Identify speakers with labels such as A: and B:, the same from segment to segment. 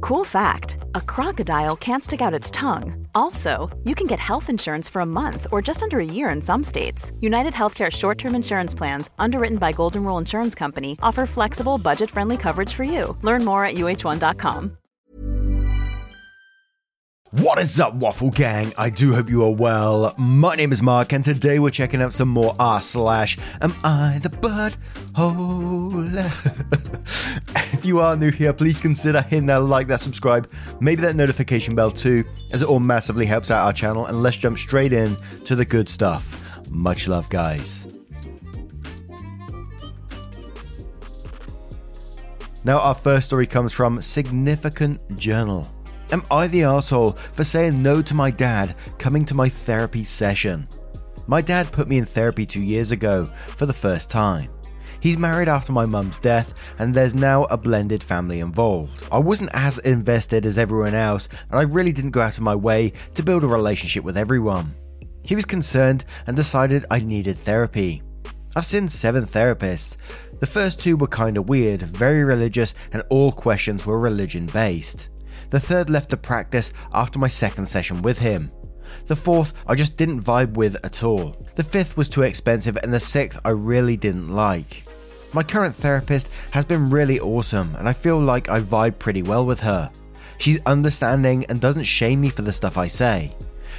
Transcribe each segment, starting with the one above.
A: Cool fact a crocodile can't stick out its tongue. Also, you can get health insurance for a month or just under a year in some states. United Healthcare short term insurance plans, underwritten by Golden Rule Insurance Company, offer flexible, budget friendly coverage for you. Learn more at uh1.com.
B: What is up, Waffle Gang? I do hope you are well. My name is Mark, and today we're checking out some more r slash Am I the Bud Hole? if you are new here, please consider hitting that like, that subscribe, maybe that notification bell too, as it all massively helps out our channel. And let's jump straight in to the good stuff. Much love, guys. Now, our first story comes from Significant Journal. Am I the asshole for saying no to my dad coming to my therapy session? My dad put me in therapy two years ago for the first time. He's married after my mum's death, and there's now a blended family involved. I wasn't as invested as everyone else, and I really didn't go out of my way to build a relationship with everyone. He was concerned and decided I needed therapy. I've seen seven therapists. The first two were kinda weird, very religious, and all questions were religion based. The third left the practice after my second session with him. The fourth I just didn't vibe with at all. The fifth was too expensive, and the sixth I really didn't like. My current therapist has been really awesome, and I feel like I vibe pretty well with her. She's understanding and doesn't shame me for the stuff I say.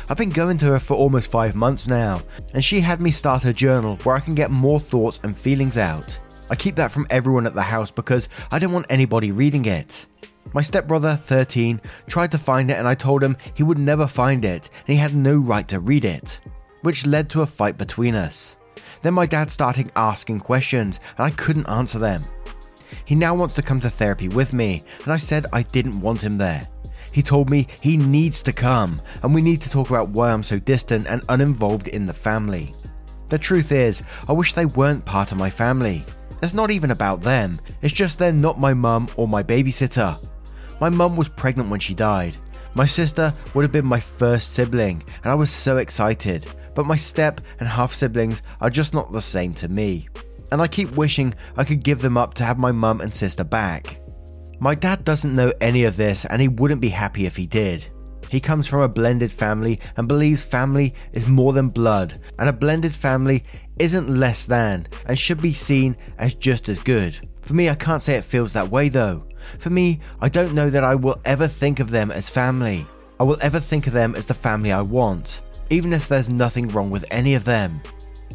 B: I've been going to her for almost five months now, and she had me start a journal where I can get more thoughts and feelings out. I keep that from everyone at the house because I don't want anybody reading it. My stepbrother, 13, tried to find it and I told him he would never find it and he had no right to read it, which led to a fight between us. Then my dad started asking questions and I couldn't answer them. He now wants to come to therapy with me and I said I didn't want him there. He told me he needs to come and we need to talk about why I'm so distant and uninvolved in the family. The truth is, I wish they weren't part of my family. It's not even about them, it's just they're not my mum or my babysitter. My mum was pregnant when she died. My sister would have been my first sibling, and I was so excited. But my step and half siblings are just not the same to me. And I keep wishing I could give them up to have my mum and sister back. My dad doesn't know any of this, and he wouldn't be happy if he did. He comes from a blended family and believes family is more than blood, and a blended family isn't less than and should be seen as just as good. For me, I can't say it feels that way though. For me, I don't know that I will ever think of them as family. I will ever think of them as the family I want, even if there's nothing wrong with any of them.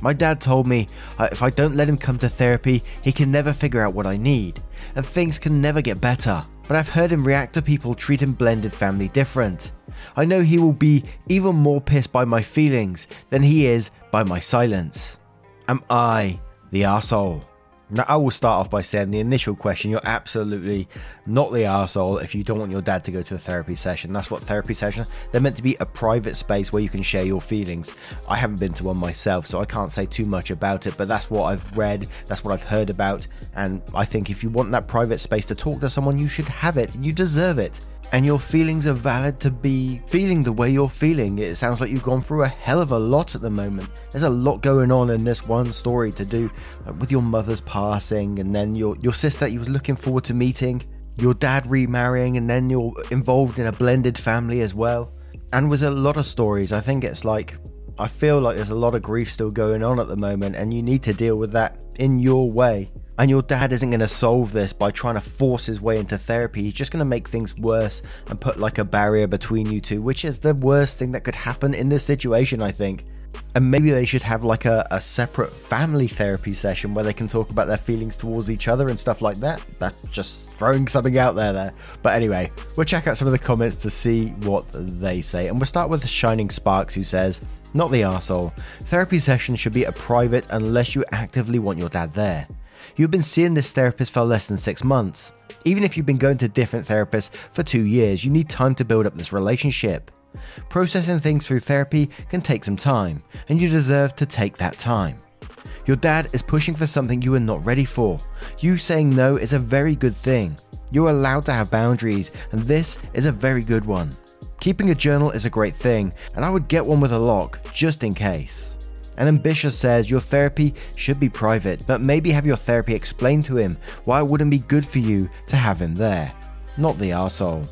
B: My dad told me uh, if I don't let him come to therapy, he can never figure out what I need, and things can never get better. But I've heard him react to people treating blended family different. I know he will be even more pissed by my feelings than he is by my silence. Am I the asshole? Now, I will start off by saying the initial question you're absolutely not the asshole if you don't want your dad to go to a therapy session. That's what therapy sessions they're meant to be a private space where you can share your feelings. I haven't been to one myself, so I can't say too much about it, but that's what I've read, that's what I've heard about, and I think if you want that private space to talk to someone, you should have it. You deserve it and your feelings are valid to be feeling the way you're feeling. It sounds like you've gone through a hell of a lot at the moment. There's a lot going on in this one story to do uh, with your mother's passing, and then your your sister you was looking forward to meeting, your dad remarrying, and then you're involved in a blended family as well. And with a lot of stories, I think it's like I feel like there's a lot of grief still going on at the moment, and you need to deal with that in your way. And your dad isn't going to solve this by trying to force his way into therapy. He's just going to make things worse and put like a barrier between you two, which is the worst thing that could happen in this situation, I think. And maybe they should have like a, a separate family therapy session where they can talk about their feelings towards each other and stuff like that. That's just throwing something out there there. But anyway, we'll check out some of the comments to see what they say. And we'll start with Shining Sparks, who says, Not the arsehole. Therapy sessions should be a private unless you actively want your dad there. You've been seeing this therapist for less than six months. Even if you've been going to different therapists for two years, you need time to build up this relationship. Processing things through therapy can take some time, and you deserve to take that time. Your dad is pushing for something you are not ready for. You saying no is a very good thing. You're allowed to have boundaries, and this is a very good one. Keeping a journal is a great thing, and I would get one with a lock just in case. And Ambitious says your therapy should be private, but maybe have your therapy explain to him why it wouldn't be good for you to have him there. Not the arsehole.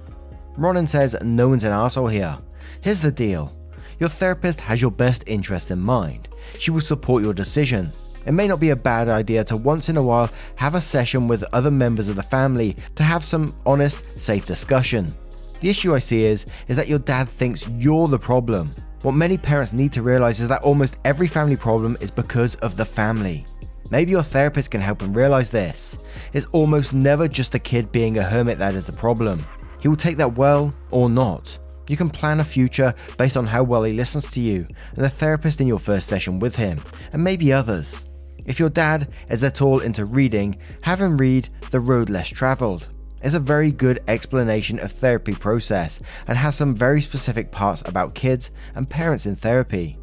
B: Ronan says no one's an arsehole here. Here's the deal your therapist has your best interest in mind. She will support your decision. It may not be a bad idea to once in a while have a session with other members of the family to have some honest, safe discussion. The issue I see is is that your dad thinks you're the problem. What many parents need to realize is that almost every family problem is because of the family. Maybe your therapist can help him realize this. It's almost never just a kid being a hermit that is the problem. He will take that well or not. You can plan a future based on how well he listens to you and the therapist in your first session with him, and maybe others. If your dad is at all into reading, have him read The Road Less Travelled. It's a very good explanation of therapy process and has some very specific parts about kids and parents in therapy.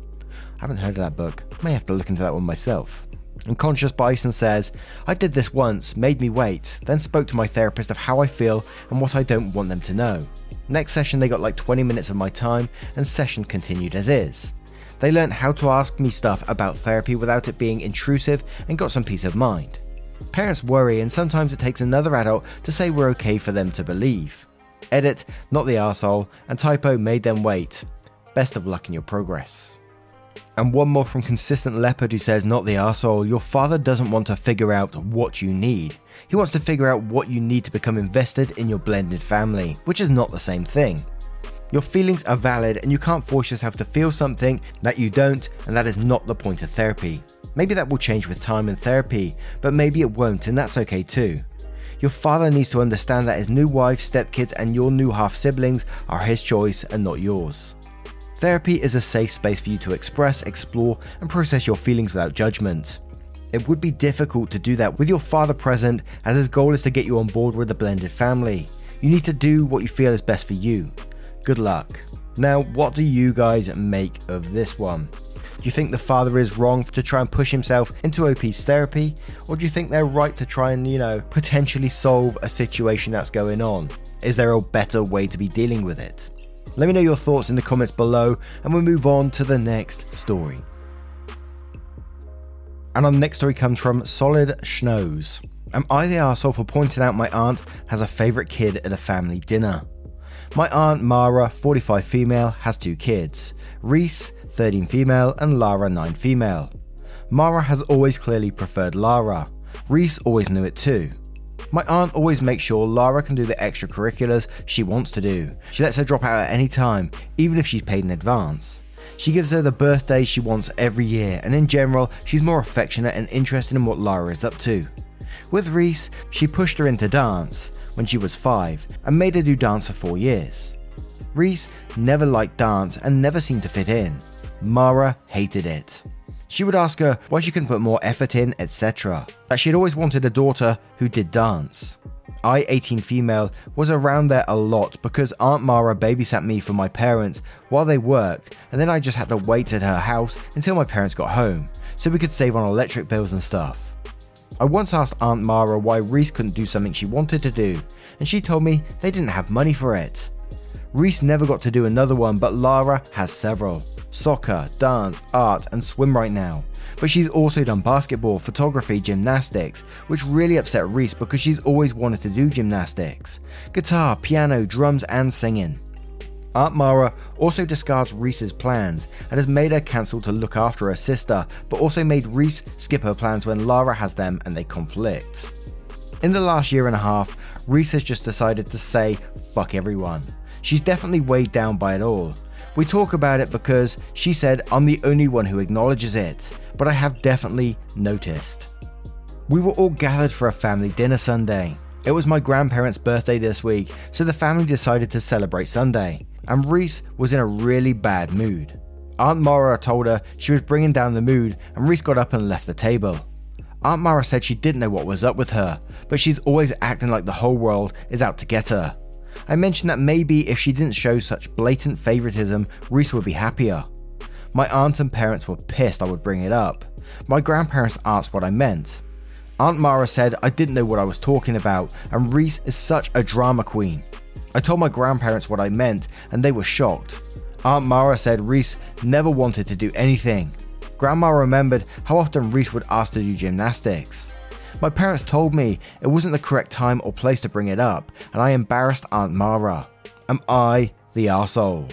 B: I haven't heard of that book. May have to look into that one myself. And Conscious Bison says, I did this once, made me wait, then spoke to my therapist of how I feel and what I don't want them to know. Next session, they got like 20 minutes of my time, and session continued as is. They learned how to ask me stuff about therapy without it being intrusive and got some peace of mind. Parents worry, and sometimes it takes another adult to say we're okay for them to believe. Edit, not the arsehole, and typo made them wait. Best of luck in your progress. And one more from Consistent Leopard who says, Not the arsehole, your father doesn't want to figure out what you need. He wants to figure out what you need to become invested in your blended family, which is not the same thing. Your feelings are valid and you can't force yourself to feel something that you don't, and that is not the point of therapy. Maybe that will change with time and therapy, but maybe it won't, and that's okay too. Your father needs to understand that his new wife, stepkids, and your new half siblings are his choice and not yours. Therapy is a safe space for you to express, explore, and process your feelings without judgment. It would be difficult to do that with your father present, as his goal is to get you on board with the blended family. You need to do what you feel is best for you. Good luck. Now, what do you guys make of this one? Do you think the father is wrong to try and push himself into OP's therapy? Or do you think they're right to try and, you know, potentially solve a situation that's going on? Is there a better way to be dealing with it? Let me know your thoughts in the comments below, and we'll move on to the next story. And our next story comes from Solid Schnoes. Am I the arsehole for pointing out my aunt has a favourite kid at a family dinner? My aunt Mara, 45 female, has two kids Reese, 13 female, and Lara, 9 female. Mara has always clearly preferred Lara. Reese always knew it too. My aunt always makes sure Lara can do the extracurriculars she wants to do. She lets her drop out at any time, even if she's paid in advance. She gives her the birthday she wants every year, and in general, she's more affectionate and interested in what Lara is up to. With Reese, she pushed her into dance when she was five and made her do dance for four years. Reese never liked dance and never seemed to fit in. Mara hated it. She would ask her why she couldn't put more effort in, etc. That she'd always wanted a daughter who did dance. I, 18 female, was around there a lot because Aunt Mara babysat me for my parents while they worked, and then I just had to wait at her house until my parents got home, so we could save on electric bills and stuff. I once asked Aunt Mara why Reese couldn't do something she wanted to do, and she told me they didn't have money for it. Reese never got to do another one, but Lara has several soccer, dance, art, and swim right now. But she's also done basketball, photography, gymnastics, which really upset Reese because she's always wanted to do gymnastics, guitar, piano, drums, and singing. Aunt Mara also discards Reese's plans and has made her cancel to look after her sister, but also made Reese skip her plans when Lara has them and they conflict. In the last year and a half, Reese has just decided to say fuck everyone. She's definitely weighed down by it all. We talk about it because she said I'm the only one who acknowledges it, but I have definitely noticed. We were all gathered for a family dinner Sunday. It was my grandparents' birthday this week, so the family decided to celebrate Sunday, and Reese was in a really bad mood. Aunt Mara told her she was bringing down the mood, and Reese got up and left the table. Aunt Mara said she didn't know what was up with her, but she's always acting like the whole world is out to get her. I mentioned that maybe if she didn't show such blatant favoritism, Reese would be happier. My aunt and parents were pissed I would bring it up. My grandparents asked what I meant. Aunt Mara said I didn't know what I was talking about, and Reese is such a drama queen. I told my grandparents what I meant, and they were shocked. Aunt Mara said Reese never wanted to do anything. Grandma remembered how often Reese would ask to do gymnastics. My parents told me it wasn't the correct time or place to bring it up, and I embarrassed Aunt Mara. Am I the arsehole?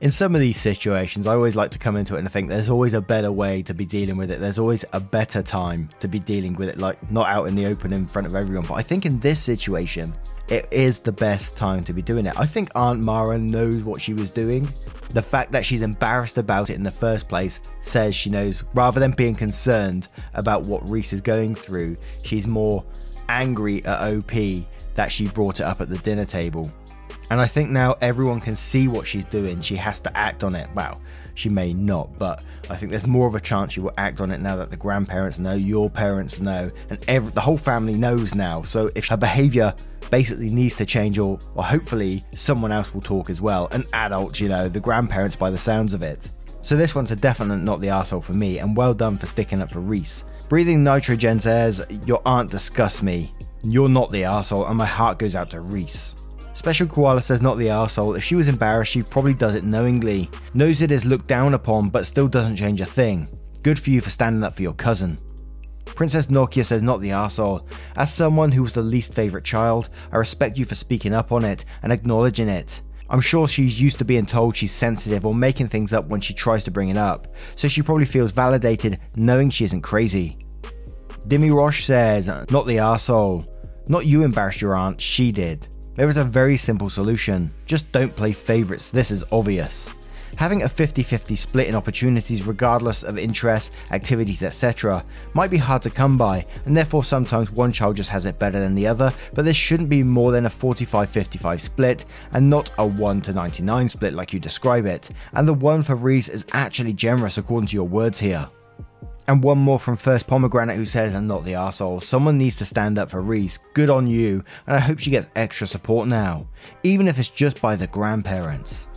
B: In some of these situations, I always like to come into it and think there's always a better way to be dealing with it. There's always a better time to be dealing with it, like not out in the open in front of everyone. But I think in this situation, it is the best time to be doing it. I think Aunt Mara knows what she was doing. The fact that she's embarrassed about it in the first place says she knows, rather than being concerned about what Reese is going through, she's more angry at OP that she brought it up at the dinner table. And I think now everyone can see what she's doing. She has to act on it. Well, she may not, but I think there's more of a chance she will act on it now that the grandparents know, your parents know, and every, the whole family knows now. So if her behavior basically needs to change, or, or hopefully someone else will talk as well. An adult, you know, the grandparents by the sounds of it. So this one's a definite not the asshole for me, and well done for sticking up for Reese. Breathing Nitrogen says, Your aunt disgusts me. You're not the asshole, and my heart goes out to Reese. Special Koala says not the asshole. If she was embarrassed, she probably does it knowingly. Knows it is looked down upon, but still doesn't change a thing. Good for you for standing up for your cousin. Princess Nokia says not the asshole. As someone who was the least favourite child, I respect you for speaking up on it and acknowledging it. I'm sure she's used to being told she's sensitive or making things up when she tries to bring it up, so she probably feels validated knowing she isn't crazy. Demi Roche says, not the asshole. Not you embarrassed your aunt, she did. There is a very simple solution. Just don't play favourites, this is obvious. Having a 50 50 split in opportunities, regardless of interests, activities, etc., might be hard to come by, and therefore sometimes one child just has it better than the other, but this shouldn't be more than a 45 55 split, and not a 1 to 99 split like you describe it. And the 1 for Reese is actually generous according to your words here. And one more from First Pomegranate who says, I'm not the asshole. Someone needs to stand up for Reese. Good on you, and I hope she gets extra support now, even if it's just by the grandparents.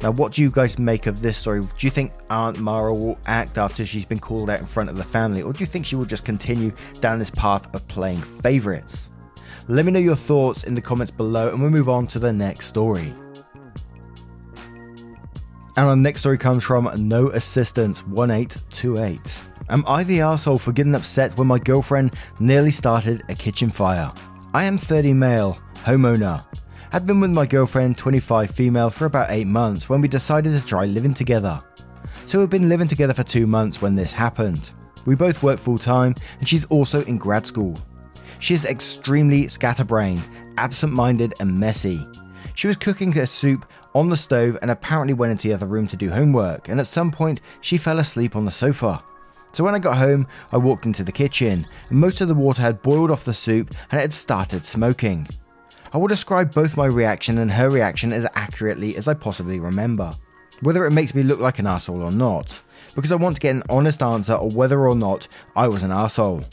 B: Now, what do you guys make of this story? Do you think Aunt Mara will act after she's been called out in front of the family, or do you think she will just continue down this path of playing favourites? Let me know your thoughts in the comments below, and we'll move on to the next story. And our next story comes from No Assistance 1828. Am I the asshole for getting upset when my girlfriend nearly started a kitchen fire? I am 30 male, homeowner had been with my girlfriend, 25 female, for about 8 months when we decided to try living together. So we've been living together for 2 months when this happened. We both work full time and she's also in grad school. She is extremely scatterbrained, absent minded, and messy. She was cooking a soup on the stove and apparently went into the other room to do homework, and at some point she fell asleep on the sofa. So when I got home, I walked into the kitchen, and most of the water had boiled off the soup and it had started smoking. I will describe both my reaction and her reaction as accurately as I possibly remember. Whether it makes me look like an asshole or not, because I want to get an honest answer on whether or not I was an asshole.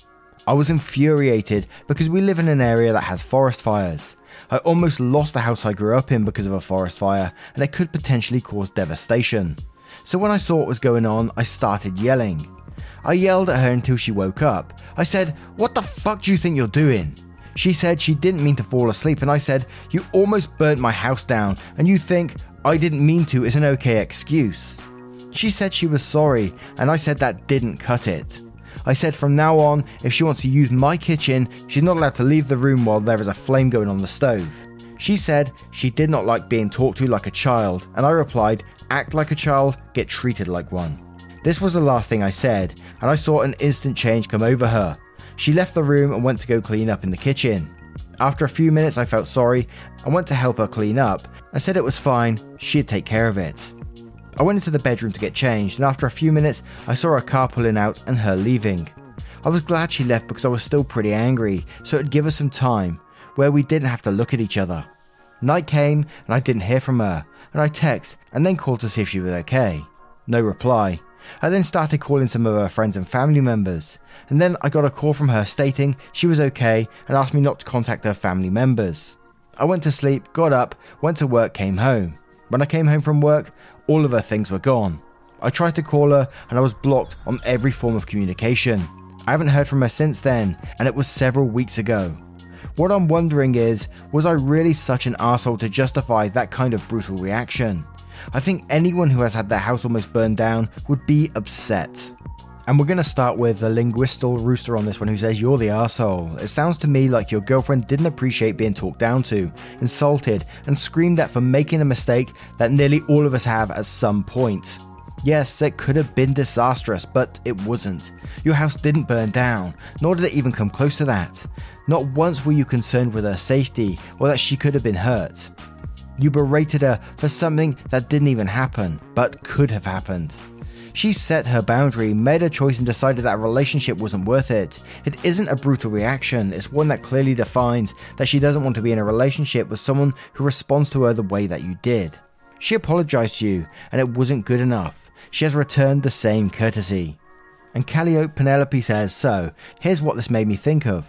B: I was infuriated because we live in an area that has forest fires. I almost lost the house I grew up in because of a forest fire, and it could potentially cause devastation. So when I saw what was going on, I started yelling. I yelled at her until she woke up. I said, What the fuck do you think you're doing? She said she didn't mean to fall asleep, and I said, You almost burnt my house down, and you think I didn't mean to is an okay excuse. She said she was sorry, and I said that didn't cut it. I said from now on, if she wants to use my kitchen, she's not allowed to leave the room while there is a flame going on the stove. She said she did not like being talked to like a child, and I replied, Act like a child, get treated like one. This was the last thing I said, and I saw an instant change come over her. She left the room and went to go clean up in the kitchen. After a few minutes, I felt sorry and went to help her clean up and said it was fine, she'd take care of it. I went into the bedroom to get changed, and after a few minutes, I saw her car pulling out and her leaving. I was glad she left because I was still pretty angry, so it'd give us some time where we didn't have to look at each other. Night came and I didn't hear from her, and I texted and then called to see if she was okay. No reply. I then started calling some of her friends and family members, and then I got a call from her stating she was okay and asked me not to contact her family members. I went to sleep, got up, went to work, came home. When I came home from work, all of her things were gone. I tried to call her and I was blocked on every form of communication. I haven't heard from her since then, and it was several weeks ago. What I'm wondering is, was I really such an asshole to justify that kind of brutal reaction? I think anyone who has had their house almost burned down would be upset. And we're going to start with the linguistal rooster on this one who says, You're the asshole. It sounds to me like your girlfriend didn't appreciate being talked down to, insulted, and screamed at for making a mistake that nearly all of us have at some point. Yes, it could have been disastrous, but it wasn't. Your house didn't burn down, nor did it even come close to that. Not once were you concerned with her safety or that she could have been hurt. You berated her for something that didn't even happen, but could have happened. She set her boundary, made a choice, and decided that a relationship wasn't worth it. It isn't a brutal reaction, it's one that clearly defines that she doesn't want to be in a relationship with someone who responds to her the way that you did. She apologized to you, and it wasn't good enough. She has returned the same courtesy. And Calliope Penelope says, So, here's what this made me think of.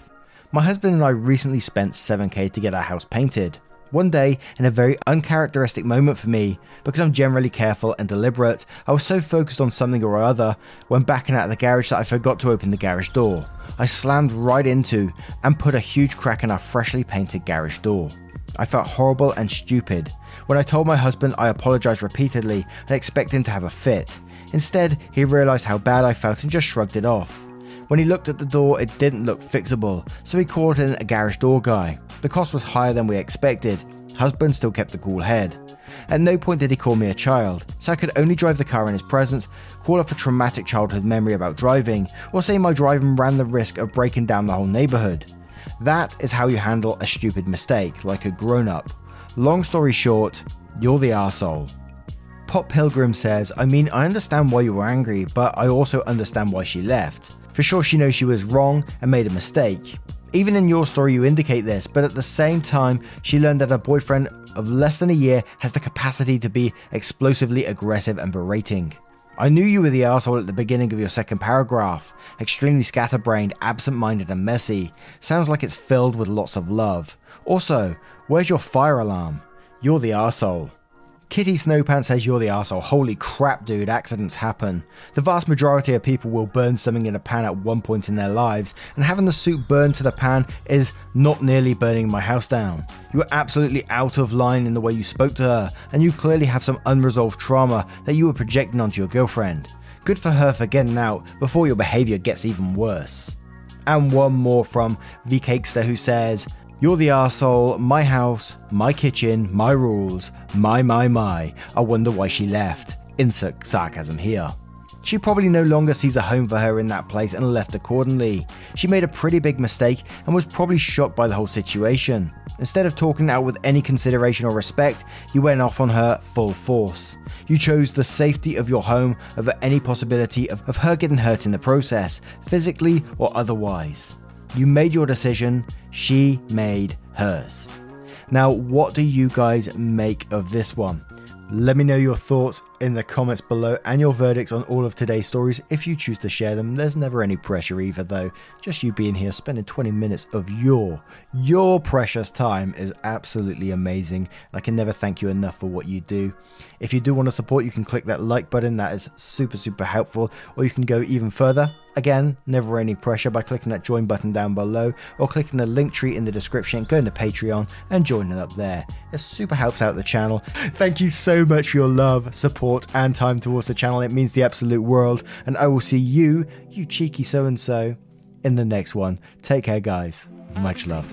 B: My husband and I recently spent 7k to get our house painted. One day, in a very uncharacteristic moment for me, because I'm generally careful and deliberate, I was so focused on something or other when backing out of the garage that I forgot to open the garage door. I slammed right into and put a huge crack in our freshly painted garage door. I felt horrible and stupid. When I told my husband, I apologized repeatedly and expected him to have a fit. Instead, he realized how bad I felt and just shrugged it off. When he looked at the door, it didn't look fixable, so he called in a garage door guy. The cost was higher than we expected. Husband still kept a cool head. At no point did he call me a child, so I could only drive the car in his presence, call up a traumatic childhood memory about driving, or say my driving ran the risk of breaking down the whole neighborhood. That is how you handle a stupid mistake, like a grown up. Long story short, you're the asshole. Pop Pilgrim says, I mean, I understand why you were angry, but I also understand why she left. For sure, she knows she was wrong and made a mistake. Even in your story, you indicate this, but at the same time, she learned that her boyfriend of less than a year has the capacity to be explosively aggressive and berating. I knew you were the asshole at the beginning of your second paragraph. Extremely scatterbrained, absent minded, and messy. Sounds like it's filled with lots of love. Also, where's your fire alarm? You're the asshole. Kitty Snowpants says you're the asshole. Holy crap, dude, accidents happen. The vast majority of people will burn something in a pan at one point in their lives, and having the soup burned to the pan is not nearly burning my house down. You were absolutely out of line in the way you spoke to her, and you clearly have some unresolved trauma that you were projecting onto your girlfriend. Good for her for getting out before your behavior gets even worse. And one more from V Cakester who says, you're the asshole, my house, my kitchen, my rules, my, my, my. I wonder why she left. Insert sarcasm here. She probably no longer sees a home for her in that place and left accordingly. She made a pretty big mistake and was probably shocked by the whole situation. Instead of talking out with any consideration or respect, you went off on her full force. You chose the safety of your home over any possibility of, of her getting hurt in the process, physically or otherwise. You made your decision, she made hers. Now, what do you guys make of this one? Let me know your thoughts in the comments below and your verdicts on all of today's stories if you choose to share them. There's never any pressure either though. Just you being here spending 20 minutes of your your precious time is absolutely amazing. I can never thank you enough for what you do. If you do want to support, you can click that like button. That is super super helpful or you can go even further. Again, never any pressure by clicking that join button down below or clicking the Linktree in the description, going to Patreon and joining up there. It super helps out the channel. Thank you so much for your love, support support and time towards the channel. It means the absolute world. And I will see you, you cheeky so and so, in the next one. Take care, guys. Much love.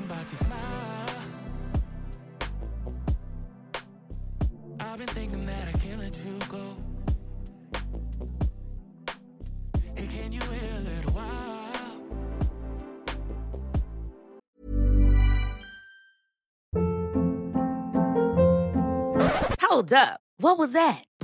C: Hold up. What was that?